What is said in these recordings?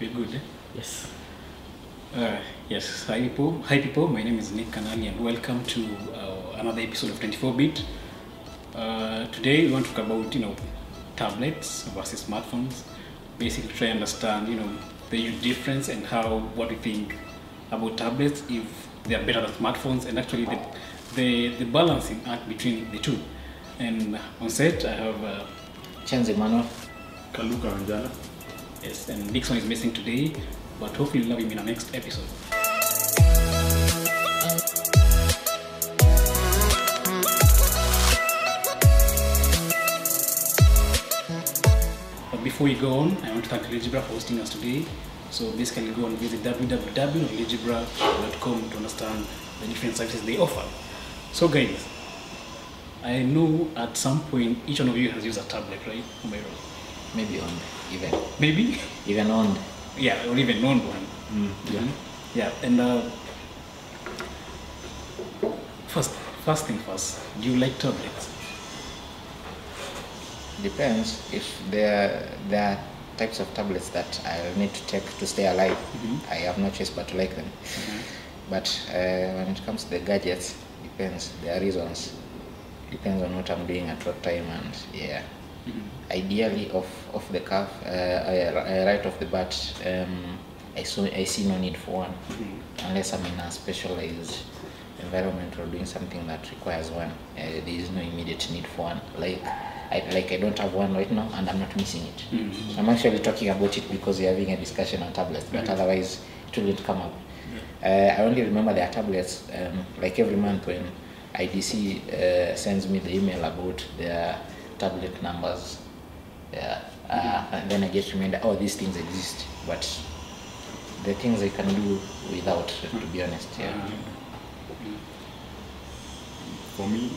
We're good. Eh? Yes. Uh, yes. Hi people. Hi people. My name is Nick Kanali, and welcome to uh, another episode of 24-bit. Uh, today we want to talk about you know tablets versus smartphones. Basically, try and understand you know the huge difference and how what we think about tablets if they are better than smartphones, and actually the the, the balancing act between the two. And on set, I have uh, Chenzi Manuel. Kaluka Anjala. Yes, and Dixon is missing today, but hopefully we'll have him in our next episode. But before we go on, I want to thank Legibra for hosting us today. So basically, go and visit www.legibra.com to understand the different services they offer. So, guys, I know at some point each one of you has used a tablet, right? Am I wrong? Maybe on even Maybe, even on. yeah, or even non one. Yeah. Yeah, and uh, first, first thing first, do you like tablets? Depends if there there are types of tablets that I'll need to take to stay alive. Mhm. I have no choice but to like them. But uh, when it comes to the gadgets, depends. There are reasons. Depends on what I'm doing at what time and yeah. Ideally, off off the cuff, uh, right off the bat, um, I saw I see no need for one unless I'm in a specialized environment or doing something that requires one. Uh, there is no immediate need for one. Like I like I don't have one right now and I'm not missing it. Mhm. I'm actually talking about it because we're having a discussion on tablets, but Mhm. otherwise it wouldn't come up. Uh, I only remember their tablets um, like every month when IDC uh, sends me the email about their tablet numbers. Yeah, mm-hmm. uh, and then I get reminded, oh, these things exist, but the things I can do without, to be honest. Yeah. Mm-hmm. Mm-hmm. For me,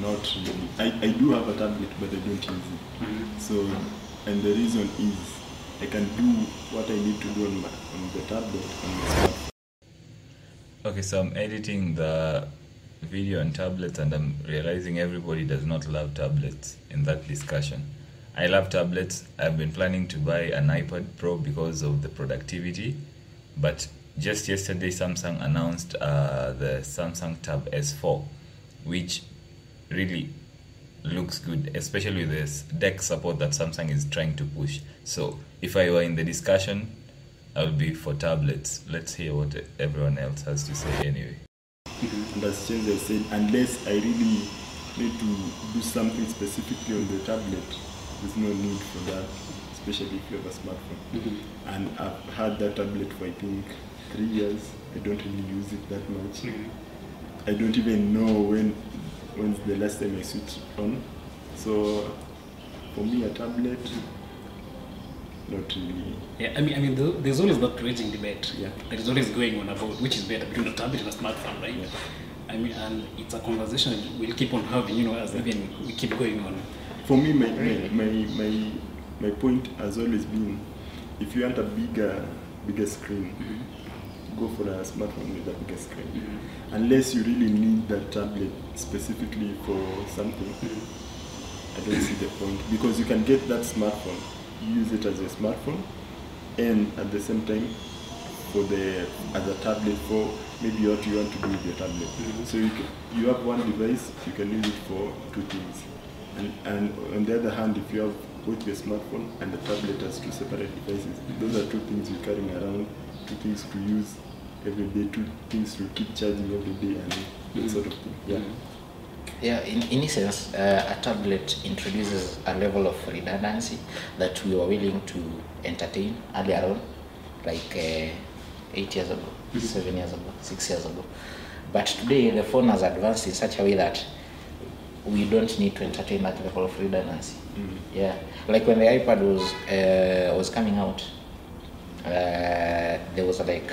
not really. I, I do have a tablet, but I don't use it. So, and the reason is I can do what I need to do on, my, on the tablet on my smartphone. Okay, so I'm editing the video on tablets and I'm realizing everybody does not love tablets in that discussion. I love tablets. I've been planning to buy an iPad Pro because of the productivity, but just yesterday Samsung announced uh, the Samsung Tab S4, which really looks good, especially with this deck support that Samsung is trying to push. So if I were in the discussion, I would be for tablets. Let's hear what everyone else has to say anyway. And as Chenzi has said, unless I really need to do something specifically on the tablet, there's no need for that, especially if you have a smartphone. Mhm. And I've had that tablet for I think three years. I don't really use it that much. Mhm. I don't even know when when's the last time I switched on. So for me, a tablet, not really. Yeah, I mean, I mean, there's always that raging debate Yeah. that is always going on about which is better between a tablet and a smartphone, right? Yeah. I mean, and it's a conversation we'll keep on having, you know, as even we keep going on. For me, my, my, my, my, my point has always been if you want a bigger, bigger screen, mm-hmm. go for a smartphone with a bigger screen. Mm-hmm. Unless you really need that tablet specifically for something, mm-hmm. I don't see the point because you can get that smartphone, use it as a smartphone, and at the same time for the as a tablet for maybe what you want to do with your tablet. Mhm. So you can, you have one device, you can use it for two things, and and on the other hand, if you have both your smartphone and the tablet as two separate devices, mm-hmm. those are two things you're carrying around, two things to use every day, two things to keep charging every day, and that mm-hmm. sort of thing. Yeah. Mm-hmm. Yeah, in, in essence, uh, a tablet introduces a level of redundancy that we were willing to entertain earlier on, like uh, eight years ago, seven years ago, six years ago. But today, the phone has advanced in such a way that we don't need to entertain that level of redundancy. Mm. Yeah, like when the iPad was uh, was coming out, uh, there was like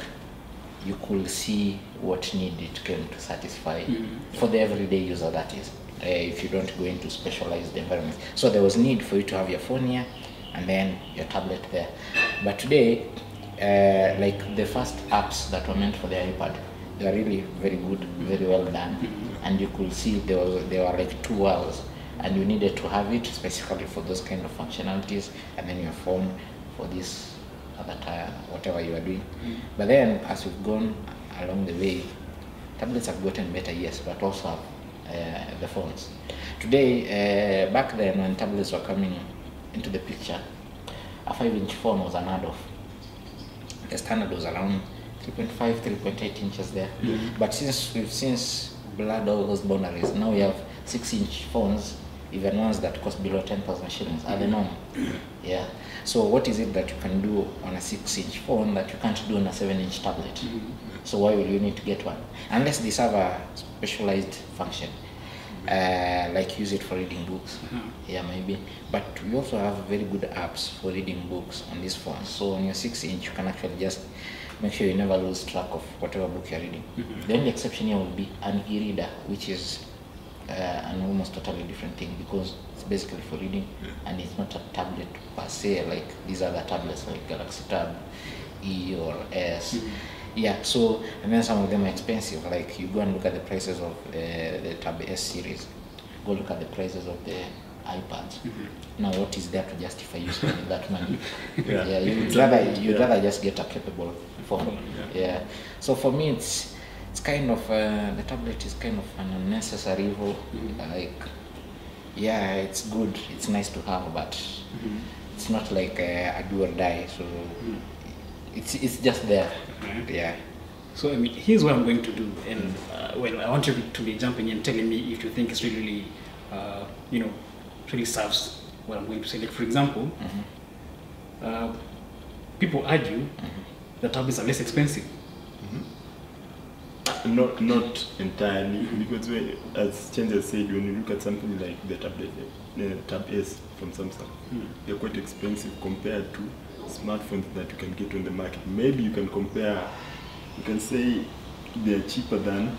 you could see what need it came to satisfy Mhm. for the everyday user. That is, uh, if you don't go into specialized environments. So there was need for you to have your phone here and then your tablet there. But today, uh, like the first apps that were meant for the iPad, they are really very good, very well done, and you could see there was there were like two worlds, and you needed to have it specifically for those kind of functionalities, and then your phone for this other time, whatever you are doing. But then, as we've gone along the way, tablets have gotten better, yes, but also have uh, the phones. Today, uh, back then when tablets were coming into the picture, a 5 inch phone was unheard of. The standard was around 3.5, 3.8 inches there. But since we've since blurred all those boundaries, now we have 6 inch phones, even ones that cost below 10,000 shillings are the norm. Yeah. So, what is it that you can do on a 6 inch phone that you can't do on a 7 inch tablet? So, why will you need to get one? Unless these have a specialized function. Uh, like use it for reading books. Yeah, maybe. But we also have very good apps for reading books on this phone. So on your six inch, you can actually just make sure you never lose track of whatever book you're reading. The only exception here would be an e-reader, which is uh, an almost totally different thing because it's basically for reading and it's not a tablet per se like these other tablets like Galaxy Tab E or S. Yeah, so and then some of them are expensive. Like you go and look at the prices of uh, the Tab S series, go look at the prices of the iPads. Now, what is there to justify you spending that money? Yeah. you'd rather you'd Yeah. rather just get a capable phone. Yeah. Yeah. So for me, it's it's kind of uh, the tablet is kind of an unnecessary evil. Like, yeah, it's good. It's nice to have, but it's not like uh, a do or die. So it's it's just there. Okay. Yeah. So I mean, here's what I'm going to do, and uh, well, I want you to be jumping in, telling me if you think it's really, uh, you know, really serves what I'm going to say. Like for example, uh, people argue that tablets are less expensive. Not not entirely because when, as Chen said, when you look at something like the tablet, uh, Tab S from Samsung, they're quite expensive compared to smartphones that you can get on the market. Maybe you can compare, you can say they're cheaper than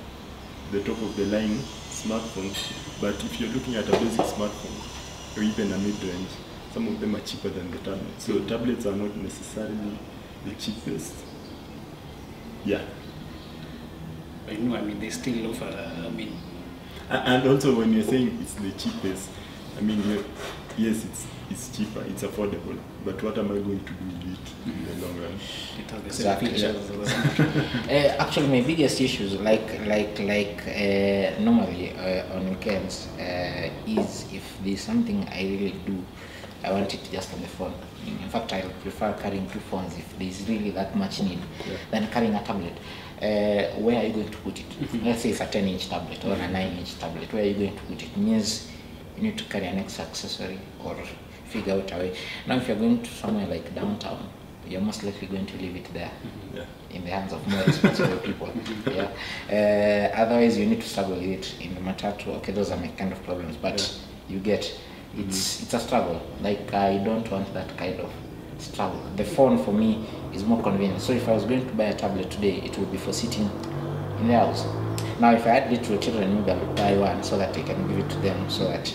the top of the line smartphones, but if you're looking at a basic smartphone or even a mid-range, some of them are cheaper than the tablet. So tablets are not necessarily the cheapest. Yeah. I know, I mean, they still offer. I mean, And also, when you're saying it's the cheapest, I mean, yes, it's it's cheaper, it's affordable. But what am I going to do with it in the long run? it has the same Exactly, features. Uh, actually, my biggest issues, like like like uh, normally uh, on weekends, uh, is if there's something I really do, I want it just on the phone. In fact, I prefer carrying two phones if there's really that much need Yeah. than carrying a tablet. Uh, where are you going to put it? Let's say it's a 10-inch tablet or a 9-inch tablet. Where are you going to put it? means you need to carry an extra accessory or figure out a way. Now, if you're going to somewhere like downtown, you're most likely going to leave it there mm-hmm. Yeah. in the hands of more responsible people. Mm-hmm. Yeah. Uh, otherwise, you need to struggle with it in the matatu. Okay, those are my kind of problems, but you get mm-hmm. it's it's a struggle. Like I don't want that kind of struggle. The phone for me is more convenient. So if I was going to buy a tablet today, it would be for sitting in the house. Now, if I had little children, maybe I would buy one so that I can give it to them, so that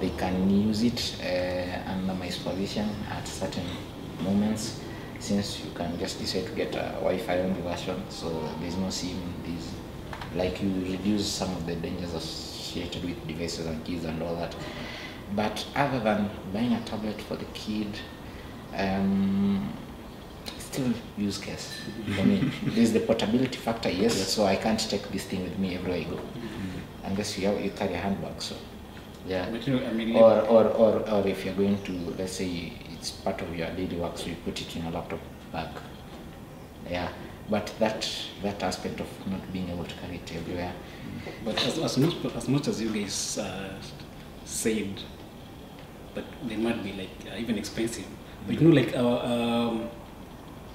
they can use it uh, under my supervision at certain moments since you can just decide to get a Wi-Fi only version so there's no SIM there's like you reduce some of the dangers associated with devices and kids and all that. But other than buying a tablet for the kid um, still use case for me there's the portability factor yes so I can't take this thing with me everywhere I go. Unless you, have, you carry a handbag so yeah But you know, I mean, or, or, or, or if you're going to, let's say it's part of your daily work, so you put it in a laptop bag. Yeah, but that that aspect of not being able to carry it everywhere. But as, as, much, as much as you guys uh, said that they might be like uh, even expensive, but you know, like uh, um,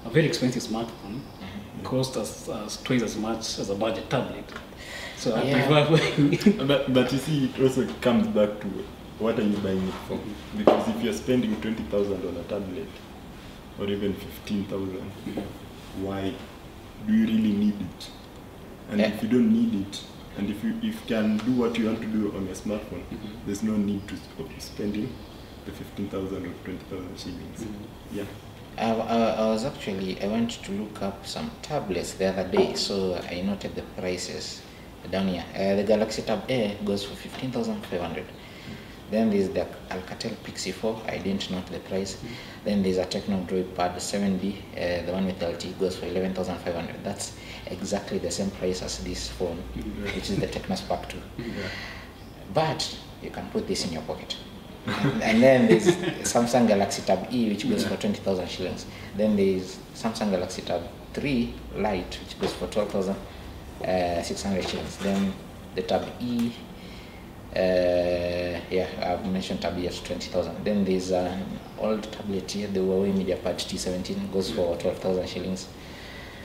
a very expensive smartphone costs as, as twice as much as a budget tablet. So I Yeah. prefer. But, but you see, it also comes back to what are you buying it for? Because if you're spending 20,000 on a tablet or even 15,000, why do you really need it? And Yeah. if you don't need it, and if you if you can do what you want to do on your smartphone, mm-hmm. there's no need to of spending the 15,000 or 20,000 shillings. Mm-hmm. Yeah. I, I, I was actually, I went to look up some tablets the other day, so I noted the prices down here. Uh, the Galaxy Tab A goes for 15,500. Then there's the Alcatel Pixi 4. I didn't note the price. Then there's a Tecno Droid Pad 7D. Uh, the one with LT goes for 11,500. That's exactly the same price as this phone, which is the Tecno Spark 2. But you can put this in your pocket. and, and then there's Samsung Galaxy Tab E, which goes for 20,000 shillings. Then there's Samsung Galaxy Tab 3 Lite, which goes for 12,600 shillings. Then the Tab E, uh, yeah, I've mentioned Tab E at 20,000. Then there's an old tablet here, the Huawei MediaPad T17, goes for 12,000 shillings.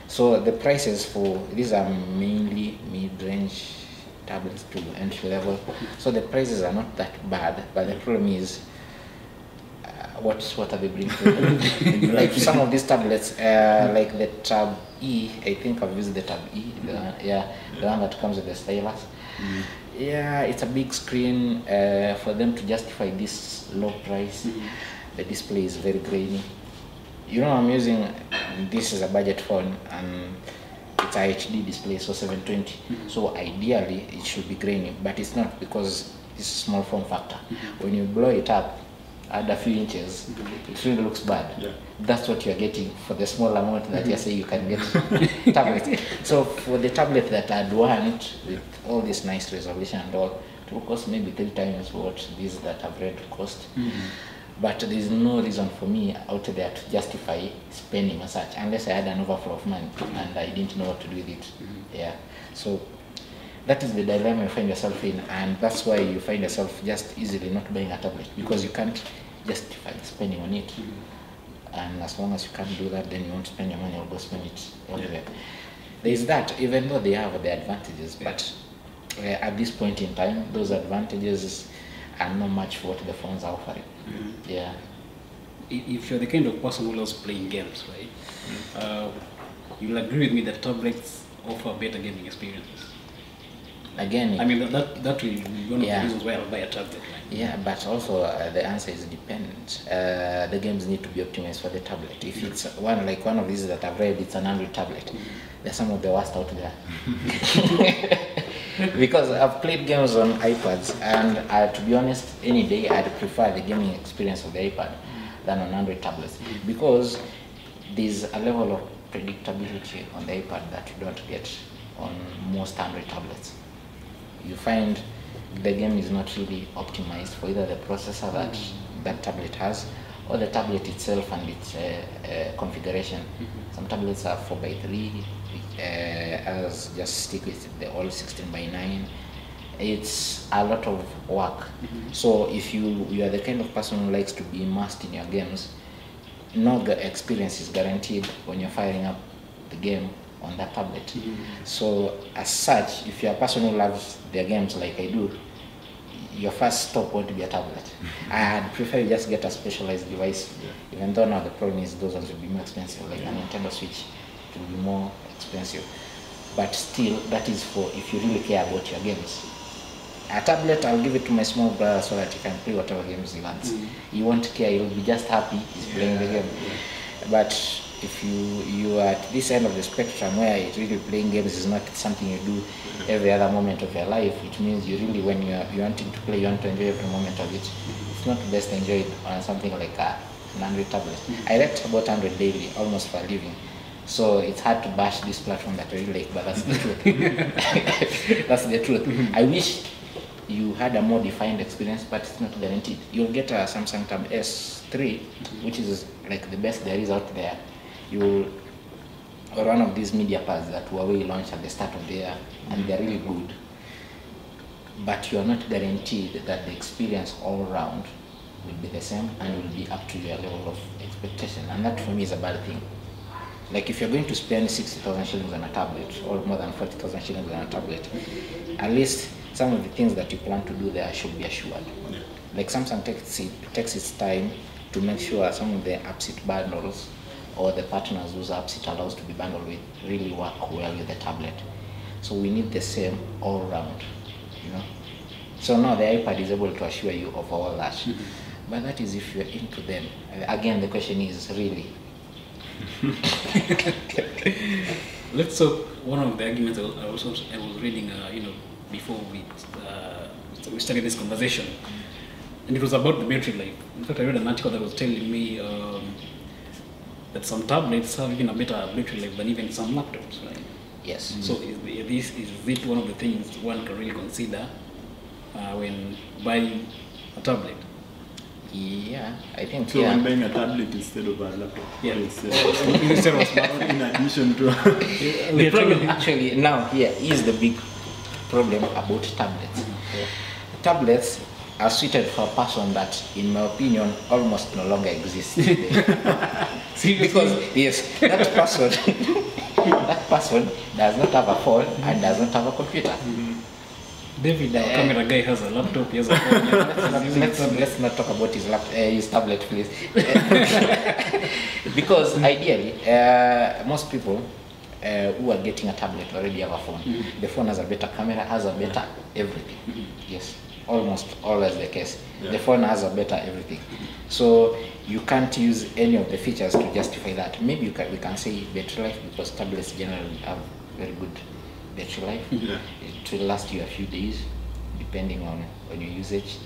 So the prices for these are mainly mid-range tablets to entry level. So the prices are not that bad, but the problem is uh, what have are they bringing? like some of these tablets, uh, like the Tab E, I think I've used the Tab E, the, yeah, the one that comes with the stylus. Yeah, it's a big screen. Uh, for them to justify this low price, the display is very grainy. You know, I'm using this is a budget phone and it's a HD display, so 720. So ideally, it should be grainy, but it's not because it's a small form factor. When you blow it up, add a few inches, mm-hmm. it really looks bad. Yeah. That's what you're getting for the small amount that you mm-hmm. say you can get tablet. So for the tablet that I'd want with all this nice resolution and all, it will cost maybe three times what these that I've read cost. Mm-hmm. But there's no reason for me out there to justify spending as such unless I had an overflow of money and I didn't know what to do with it. Yeah. So that is the dilemma you find yourself in, and that's why you find yourself just easily not buying a tablet because you can't justify spending on it. And as long as you can't do that, then you won't spend your money or go spend it elsewhere. There is that, even though they have their advantages, but uh, at this point in time, those advantages are not much for what the phones are offering. Yeah. If you're the kind of person who loves playing games, right, uh, you'll agree with me that tablets offer better gaming experiences. Again, I mean, that, that, be one of Yeah. the reasons why I'll buy a tablet. Yeah, but also uh, the answer is dependent. Uh, the games need to be optimized for the tablet. If it's one like one of these that I've read, it's an Android tablet. They're some of the worst out there. because I've played games on iPads, and uh, to be honest, any day I'd prefer the gaming experience of the iPad than on Android tablets because there's a level of predictability on the iPad that you don't get on most Android tablets you find the game is not really optimized for either the processor that that tablet has or the tablet itself and its uh, uh, configuration. Some tablets are 4 by 3 uh, others just stick with the old 16 by 9 It's a lot of work. So if you you are the kind of person who likes to be immersed in your games, no experience is guaranteed when you're firing up the game on that tablet. Mm. So as such, if you're a person who loves their games like I do, your first stop won't be a tablet. Mm. I'd prefer you just get a specialized device, even though now the problem is those ones will be more expensive, like a Nintendo Switch, it will be more expensive. But still, that is for if you really care about your games. A tablet, I'll give it to my small brother so that he can play whatever games he wants. Mm. He won't care, he'll be just happy he's playing the game. But if you you are at this end of the spectrum where it really playing games is not something you do every other moment of your life, it means you really when you are you wanting to play, you want to enjoy every moment of it. It's not best enjoyed on something like a, an Android tablet. I write about Android daily, almost for a living. So it's hard to bash this platform that I really like, but that's the truth. that's the truth. I wish you had a more defined experience, but it's not guaranteed. You'll get a Samsung Tab S3, which is like the best there is out there. You'll or one of these media pads that Huawei launched at the start of the year, and they're really good. But you're not guaranteed that the experience all around will be the same and will be up to your level of expectation, and that for me is a bad thing. Like if you're going to spend 60,000 shillings on a tablet or more than 40,000 shillings on a tablet, at least some of the things that you plan to do there should be assured. Like Samsung takes, it, takes its time to make sure some of the apps it bundles or the partners whose apps it allows to be bundled with really work well with the tablet. So we need the same all round, you know. So now the iPad is able to assure you of all that. But that is if you're into them. Uh, Again, the question is really, Let's so one of the arguments I was, I was, also- I was reading, uh, you know, before we uh, we started this conversation. and it was about the battery life. In fact, I read an article that was telling me um, that some tablets have even a better battery life than even some laptops. Right? Yes. So is, the- this is it one of the things one can really consider uh, when buying a tablet? Yeah, I think So yeah. I'm buying a tablet instead of a laptop. Yeah. Instead of- smartphone. in addition to The We problem actually now here is the big problem about tablets. Tablets are suited for a person that, in my opinion, almost no longer exists. Because yes, that person, that person does not have a phone and does not have a computer. David, our camera guy, has a laptop. He has a phone. Let's, let's, let's not talk about his, lap, uh, his tablet, please. because ideally, uh, most people uh, who are getting a tablet already have a phone. The phone has a better camera, has a better everything. Yes, almost always the case. The phone has a better everything. So you can't use any of the features to justify that. Maybe you can, we can say battery life because tablets generally have very good battery life. Yeah. It will last you a few days depending on, on your usage.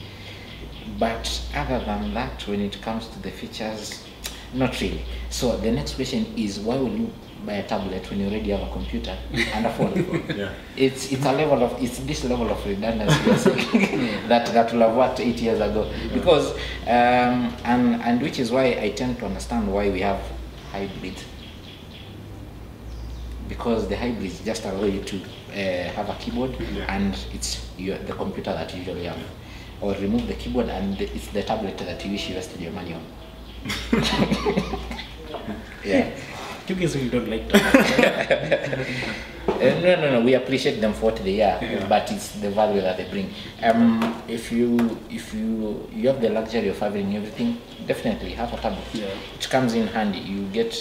But other than that, when it comes to the features, not really. So the next question is why will you buy a tablet when you already have a computer and a phone? yeah. It's it's a level of it's this level of redundancy that that will have worked eight years ago because um, and and which is why I tend to understand why we have hybrid because the hybrids just allow you to uh, have a keyboard Yeah. and it's your, the computer that you usually have or remove the keyboard and the, it's the tablet that you wish you rested your money on yeah You guys really don't like. Uh, no, no, no. We appreciate them for what they are, Yeah. but it's the value that they bring. Um, if you if you you have the luxury of having everything, definitely have a tablet. Yeah. It comes in handy. You get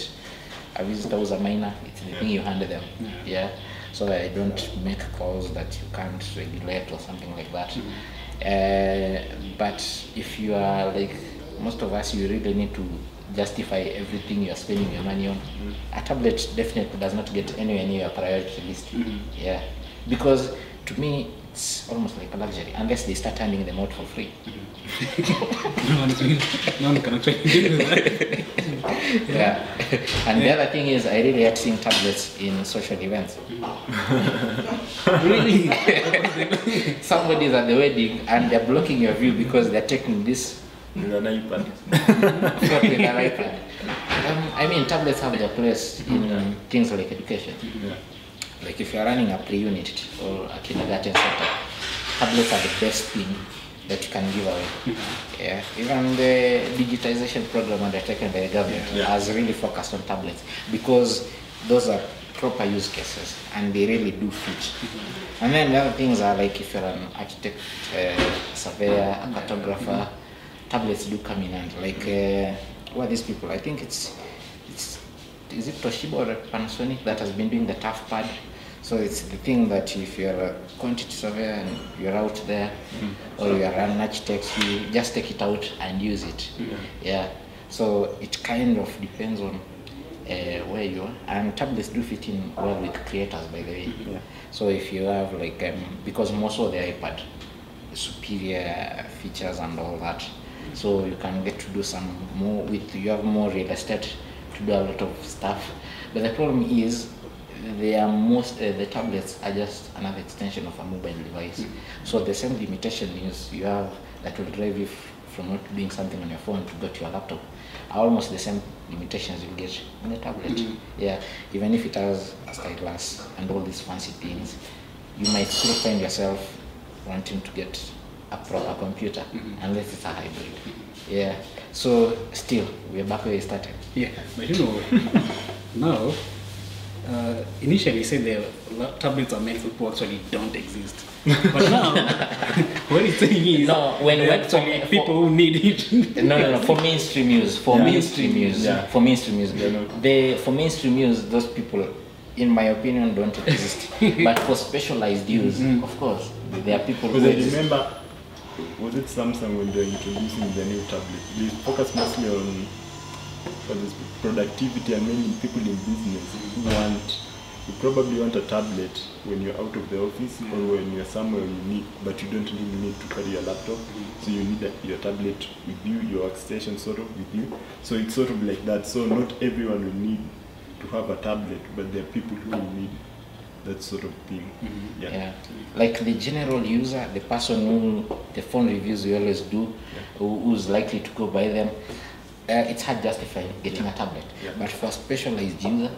a visitor who's a minor. It's the yeah. thing you hand them. Yeah. yeah. So that I don't make calls that you can't regulate or something like that. Mm -hmm. Uh, but if you are like most of us, you really need to justify everything you're spending your money on. Mm-hmm. A tablet definitely does not get anywhere near your priority list. Mm-hmm. Yeah, because to me it's almost like a luxury unless they start handing them out for free. no, one is- no one can actually do that. Yeah. and the other thing is, I really hate seeing tablets in social events. Mm-hmm. really? Somebody's at the wedding and they're blocking your view because they're taking this IPad. photo with an iPad. Um, I mean, tablets have their place in things like education. Yeah. Like if you're running a pre-unit or a kindergarten center, tablets are the best thing that you can give away. Yeah. Even the digitization program undertaken by the government Yeah. has really focused on tablets because those are proper use cases and they really do fit. And then the other things are like if you're an architect, uh, surveyor, a cartographer, tablets do come in and like uh, who are these people? I think it's it's is it Toshiba or Panasonic that has been doing the tough pad. So it's the thing that if you're a quantity surveyor and you're out there, or you're an architect, you just take it out and use it. Yeah. So it kind of depends on uh, where you are. And tablets do fit in well with creators, by the way. Yeah. So if you have like, um, because most of the iPad superior features and all that, so you can get to do some more with you have more real estate to do a lot of stuff. But the problem is, they are most uh, the tablets are just another extension of a mobile device. So the same limitation is you have that will drive you f- from not doing something on your phone to go to your laptop are almost the same limitations you get on a tablet. Yeah, even if it has a stylus and all these fancy things, you might still find yourself wanting to get a proper computer unless it's a hybrid. Yeah. So still, we're back where we started. Yeah, but you know, now, uh, initially you said the tablets are meant for people who actually don't exist. But now, what it's saying is, No, when- actually for- people who need it. No, no, no. For mainstream use, for Yeah. mainstream use, Yeah. for mainstream use, They're not- they for mainstream use, those people, in my opinion, don't exist. but for specialized use, of course, there are people who Because I remember, was it Samsung when they were introducing the new tablet? They focus mostly on what is productivity and mainly people in business who want you probably want a tablet when you're out of the office or when you're somewhere you need, but you don't really need to carry a laptop. So you need a, your tablet with you, your workstation sort of with you. So it's sort of like that. So not everyone will need to have a tablet, but there are people who will need that sort of thing. Yeah. Yeah. Like the general user, the person who the phone reviews we always do, who, who's likely to go buy them, uh, it's hard justifying getting a tablet. Yeah. But for a specialized user,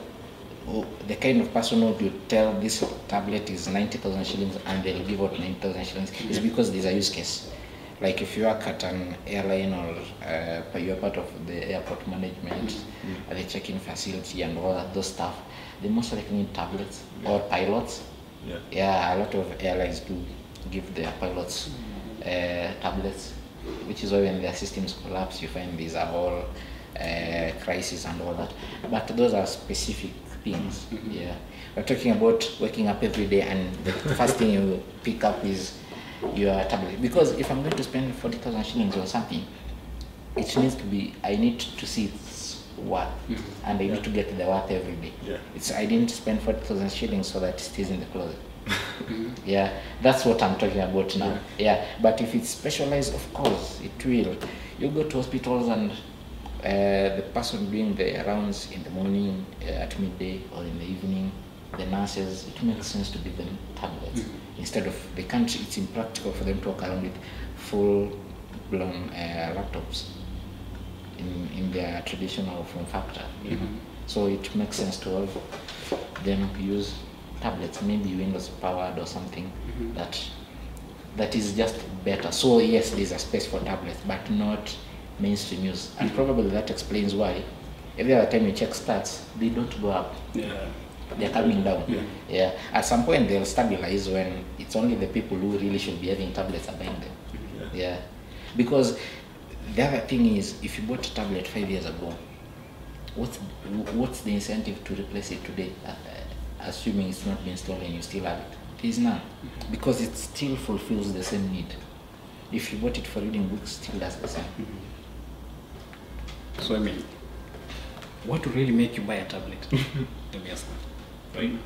who- the kind of person who you tell this tablet is 90,000 shillings and they'll give out 90,000 shillings is because there's a use case. Like if you work at an airline or uh, you're part of the airport management, uh, the check-in facility and all that, those stuff, they most likely need tablets or pilots. Yeah. Yeah, a lot of airlines do give their pilots uh, tablets, which is why when their systems collapse, you find these are all uh, crises and all that. But those are specific things. Yeah, we're talking about waking up every day and the first thing you pick up is your tablet. Because if I'm going to spend forty thousand shillings or something, it needs to be. I need to see worth, and I need to get the worth every day. Yeah. It's I didn't spend forty thousand shillings so that it stays in the closet. yeah, that's what I'm talking about now. Yeah. but if it's specialized, of course, it will. You go to hospitals and uh, the person doing the rounds in the morning, uh, at midday, or in the evening, the nurses, it makes sense to give them tablets instead of the can't. It's impractical for them to walk around with full-blown uh, laptops in, in their traditional form factor. You know? Mm-hmm. So it makes sense to have them use tablets, maybe Windows powered or something mm-hmm. that that is just better. So yes, there's a space for tablets, but not mainstream use, and probably that explains why. Every other time you check stats, they don't go up Yeah. they're coming down. Yeah. Yeah. At some point they'll stabilize when it's only the people who really should be having tablets are buying them. Yeah. Because the other thing is if you bought a tablet five years ago, what's what's the incentive to replace it today? Uh, uh, assuming it's not been stolen, you still have it. There's none. Because it still fulfills the same need. If you bought it for reading books, still does the same. So I mean, what would really make you buy a tablet? Let me ask that. Right?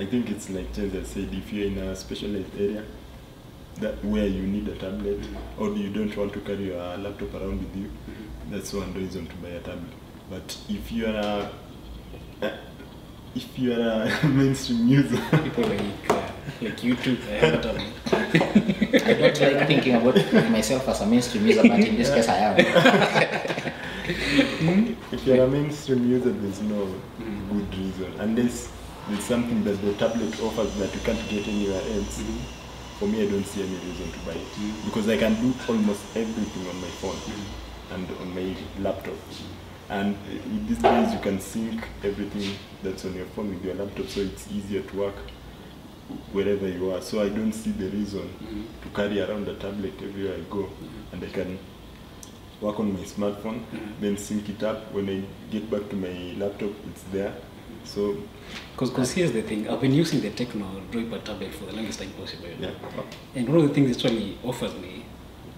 I think it's like Chenza said, if you're in a specialized area that where you need a tablet or you don't want to carry your laptop around with you, that's one reason to buy a tablet. But if you are a uh, if you are a mainstream user, People like uh, like you too. I have a tablet. I don't like thinking about myself as a mainstream user, but in this case I am. if you're a mainstream user, there's no good reason unless there's something that the tablet offers that you can't get anywhere else. For me, I don't see any reason to buy it because I can do almost everything on my phone and on my laptop. And in these days, you can sync everything that's on your phone with your laptop, so it's easier to work wherever you are. So I don't see the reason to carry around a tablet everywhere I go, and I can work on my smartphone, then sync it up. When I get back to my laptop, it's there. So Because here's the thing, I've been using the Tecno Droid tablet for the longest time possible. yeah, And one of the things it actually offers me,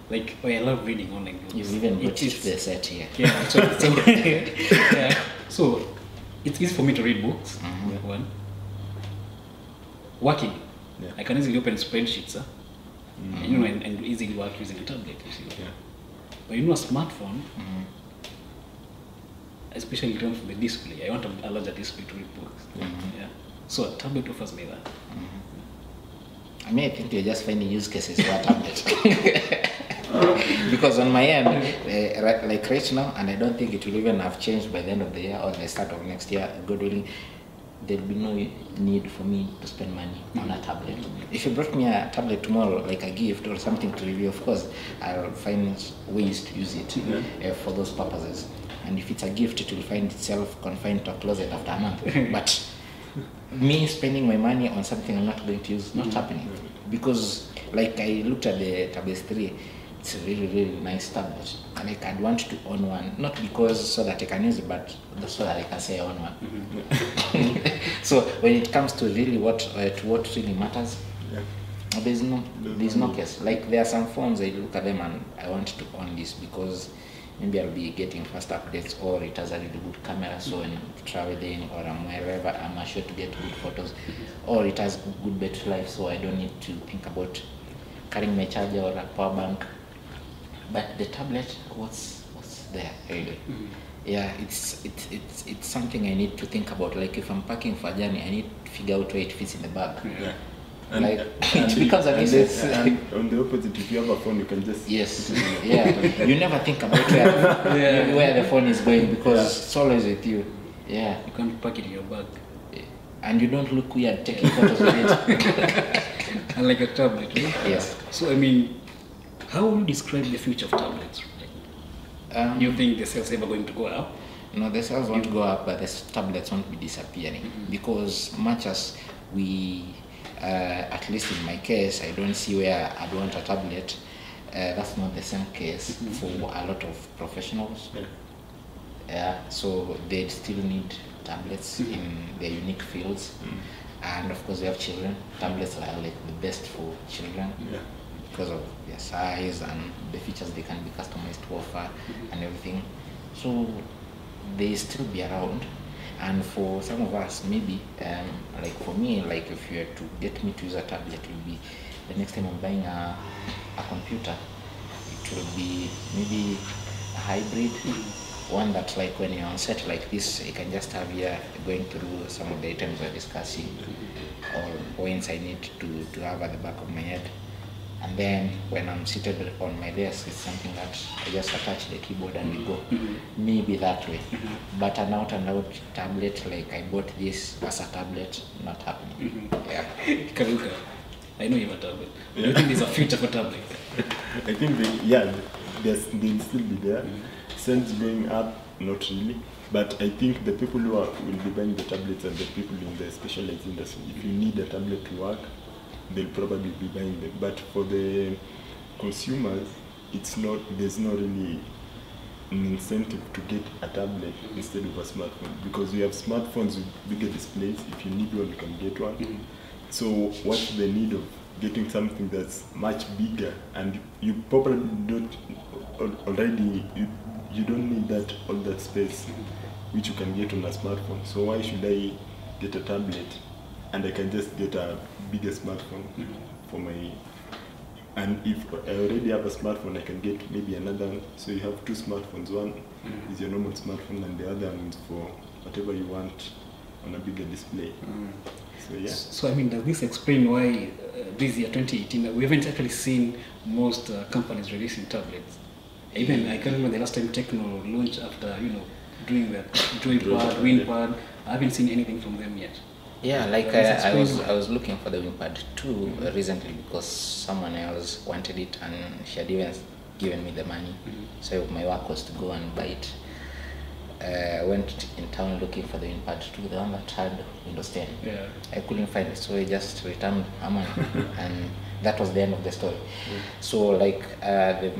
like, oh, I love reading online books. You've even It got is- the set here. Yeah, so, so, yeah. so it's easy for me to read books. Mhm. One. Working. Yeah. I can easily open spreadsheets, huh? you know, and, and easily work using a tablet. You see. yeah. But you know, a smartphone, Mhm. Especially in terms of the display, I want a, a larger display to read books. Mhm. Yeah. So a tablet offers me that. I mean, I think you're just finding use cases for a tablet. because on my end, uh, right, like right now, and I don't think it will even have changed by the end of the year or the start of next year, God willing, there'll be no need for me to spend money on a tablet. If you brought me a tablet tomorrow, like a gift or something to review, of course, I'll find ways to use it uh, for those purposes. And if it's a gift, it will find itself confined to a closet after a month. but me spending my money on something I'm not going to use, not mm-hmm. happening. Because, like, I looked at the Tablet 3, it's a really, really nice tablet. And like, I'd want to own one, not because so that I can use it, but so that I can say I own one. Mm-hmm. so, when it comes to really what, uh, to what really matters, yeah. there's no, There's no no case. Like, there are some phones I look at them and I want to own this because maybe I'll be getting fast updates or it has a really good camera so when I'm traveling or I'm wherever I'm sure to get good photos. Or it has good battery life so I don't need to think about carrying my charger or a power bank. But the tablet what's what's there really? Mm-hmm. Yeah it's it's it's it's something i need to think about. Like if i'm packing for a journey i need to figure out where it fits in the bag. Yeah. Like, and it becomes a and business. and on the opposite, if you have a phone, you can just yes yeah you never think about where Yeah. where the phone is going because it's always with you yeah You can't pack it in your bag. and you don't look weird taking photos with it Unlike a tablet. right? yes So I mean, how would you describe the future of tablets? um, You think the sales ever going to go up? No, the sales won't go up, but the tablets won't be disappearing because much as we, Uh, at least in my case, I don't see where I'd want a tablet. Uh, that's not the same case mm-hmm. for a lot of professionals. Yeah. Yeah, so they still need tablets mm-hmm. in their unique fields, mm-hmm. and of course we have children. Tablets are like the best for children Yeah. because of their size and the features they can be customized to offer and everything. So they still be around. And for some of us, maybe, um, like for me, like if you were to get me to use a tablet, it will be the next time I'm buying a, a computer, it will be maybe a hybrid, one that like when you're on set like this, you can just have here going through some of the items we're discussing or points I need to, to have at the back of my head. And then when I'm seated on my desk, it's something that I just attach the keyboard and we go. Mm-hmm. Mm-hmm. Maybe that way. Mm-hmm. But an out and out tablet, like I bought this as a tablet, not happening. Yeah. Karuka, I know you have a tablet. Do you think there's a future for tablet? I think they, yeah, there's, they'll still be there. Since going up, not really. But I think the people who are, will be buying the tablets are the people in the specialized industry. If you need a tablet to work, they'll probably be buying them. But for the consumers, it's not. There's not really an incentive to get a tablet instead of a smartphone because we have smartphones with bigger displays. If you need one, you can get one. Mm-hmm. So what's the need of getting something that's much bigger and you probably don't already you, you don't need that all that space which you can get on a smartphone. So why should I get a tablet and I can just get a bigger smartphone for my and if I already have a smartphone, I can get maybe another one. So you have two smartphones. One is your normal smartphone, and the other one is for whatever you want on a bigger display. So yeah. So I mean, does this explain why uh, this year 2018 we haven't actually seen most uh, companies releasing tablets? Even I can remember the last time Tecno launched after you know doing that Joypad, WinPad. I haven't seen anything from them yet. Yeah, like uh, I was I was looking for the WinPad 2 uh, recently because someone else wanted it and she had even given me the money. So my work was to go and buy it. Uh, I went in town looking for the WinPad 2, the one that had Windows 10. Yeah. I couldn't find it, so I just returned my money, and that was the end of the story. So like uh, the,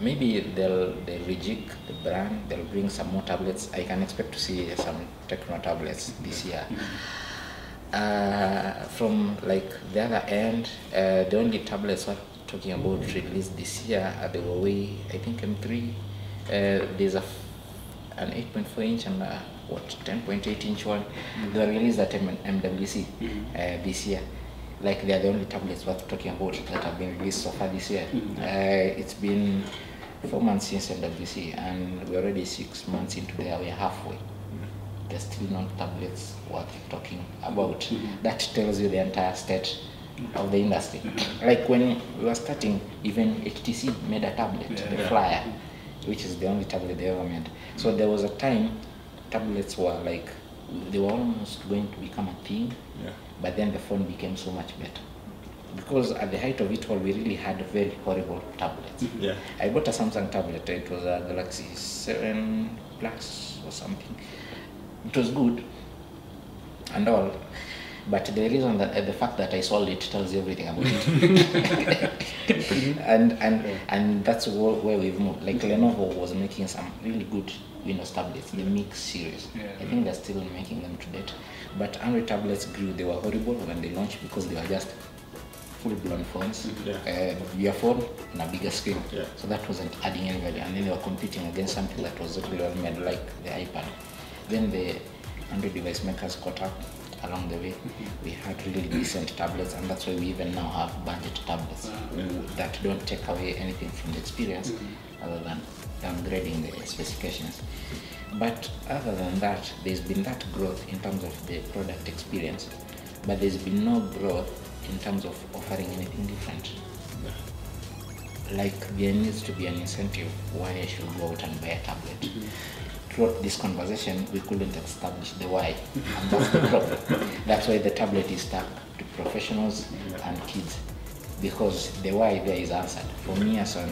maybe they'll they'll rejig the brand, they'll bring some more tablets. I can expect to see some Tecno tablets this year. Uh, from like the other end, uh, the only tablets we're talking about released this year are the Huawei, I think M3. Uh, there's a an 8.4 inch and a, what 10.8 inch one. They were released at M- MWC uh, this year. Like they are the only tablets worth talking about that have been released so far this year. Uh, it's been four months since MWC, and we're already six months into there. We're halfway there's still not tablets worth talking about. That tells you the entire state of the industry. Like when we were starting, even HTC made a tablet, the Yeah. Flyer, which is the only tablet they ever made. So there was a time tablets were like they were almost going to become a thing, Yeah. but then the phone became so much better. Because at the height of it all, we really had very horrible tablets. Mm-hmm. Yeah. I bought a Samsung tablet. It was a Galaxy 7 Plus or something. It was good and all, but the reason that uh, the fact that I sold it tells you everything about it. and and and that's where, we've moved. Like Lenovo was making some really good Windows tablets, the Miix series. Yeah. I think they're still making them to date. But Android tablets grew. They were horrible when they launched because they were just full blown phones. Yeah. Uh, your phone and a bigger screen. Yeah. So that wasn't adding any value. And then they were competing against something that was really well made, like the iPad. Then the Android device makers caught up along the way. We had really decent tablets, and that's why we even now have budget tablets that don't take away anything from the experience mm-hmm. other than downgrading the specifications. But other than that, there's been that growth in terms of the product experience, but there's been no growth in terms of offering anything different. Like there needs to be an incentive why I should go out and buy a tablet. Mm-hmm. Throughout this conversation, we couldn't establish the why, and that's the problem. That's why the tablet is stuck to professionals and kids, because the why there is answered. For me, as an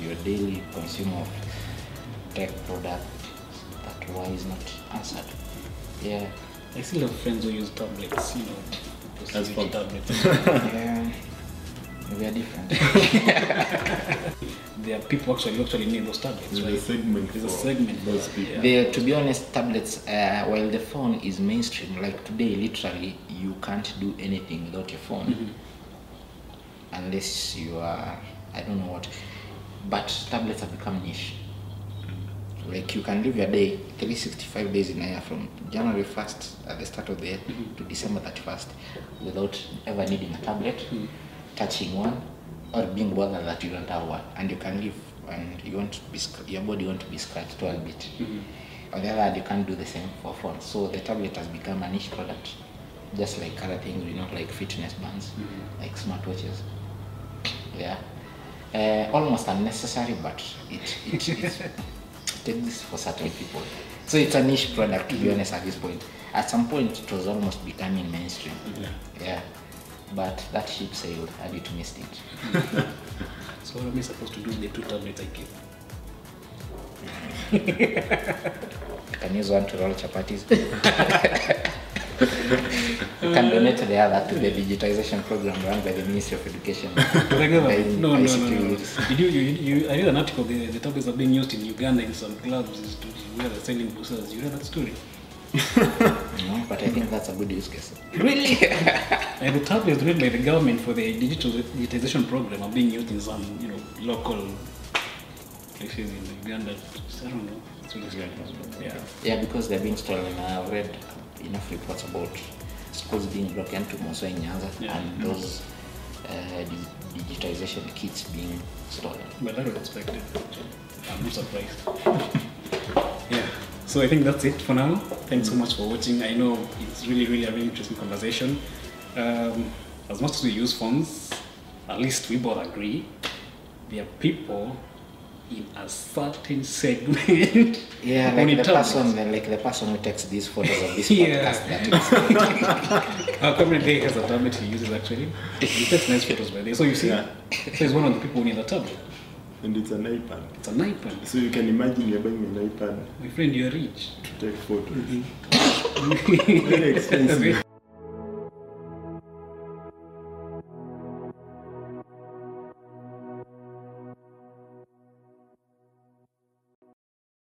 your daily consumer of tech product, that why is not answered. Yeah, I still have friends who use tablets, you know, As specific for- tablets. yeah, we are different. There are people actually who actually need those tablets, There's a segment There's a for segment those people. yeah. The, to be honest, tablets, uh, while the phone is mainstream, like today, literally, you can't do anything without your phone. Mm-hmm. Unless you are, I don't know what. But tablets have become niche. Like you can live your day 365 days in a year from January 1st at the start of the year mm-hmm. to December 31st without ever needing a tablet, mm-hmm. touching one, or being bothered that you don't have one. And you can live and you want to be, your body want to be scratched a bit. On the other hand, you can't do the same for phones. So the tablet has become a niche product, just like other things we know, like fitness bands, like smartwatches. Yeah. Uh, almost unnecessary, but it, it, it, it exists for certain people. So it's a niche product, to be honest, at this point. At some point, it was almost becoming mainstream. Yeah. But that ship sailed and it missed it. So what am I supposed to do with the two tablets I keep? You can use one to roll chapatis. you can donate the other to the digitization program run by the Ministry of Education. No, no, no, no. Did you, you, you, I read an article, the, the tablets are being used in Uganda in some clubs to, where they're selling boosters. You read that story? No, but I think that's a good use case. Really? And the tablets made by the government for the digital digitization program are being used in some, you know, local places in Uganda. I don't know. Really. Yeah. yeah, because they're being stolen. I've read enough reports about schools being broken into Moso in Nyanza Yeah. and those uh, digitization kits being stolen. But that was expected. I'm not surprised. So I think that's it for now. Thanks so much for watching. I know it's really, really a really interesting conversation. Um, as much as we use phones, at least we both agree there are people in a certain segment Yeah, like the person, like the person who takes these photos of this Yeah. podcast. Our common guy has a tablet he uses actually. He takes nice photos by there. So you see, Yeah. so he's one of the people who need a tablet. And it's an iPad. It's an iPad. So you can imagine you're buying an iPad My friend, you're rich. to take photos. Very expensive.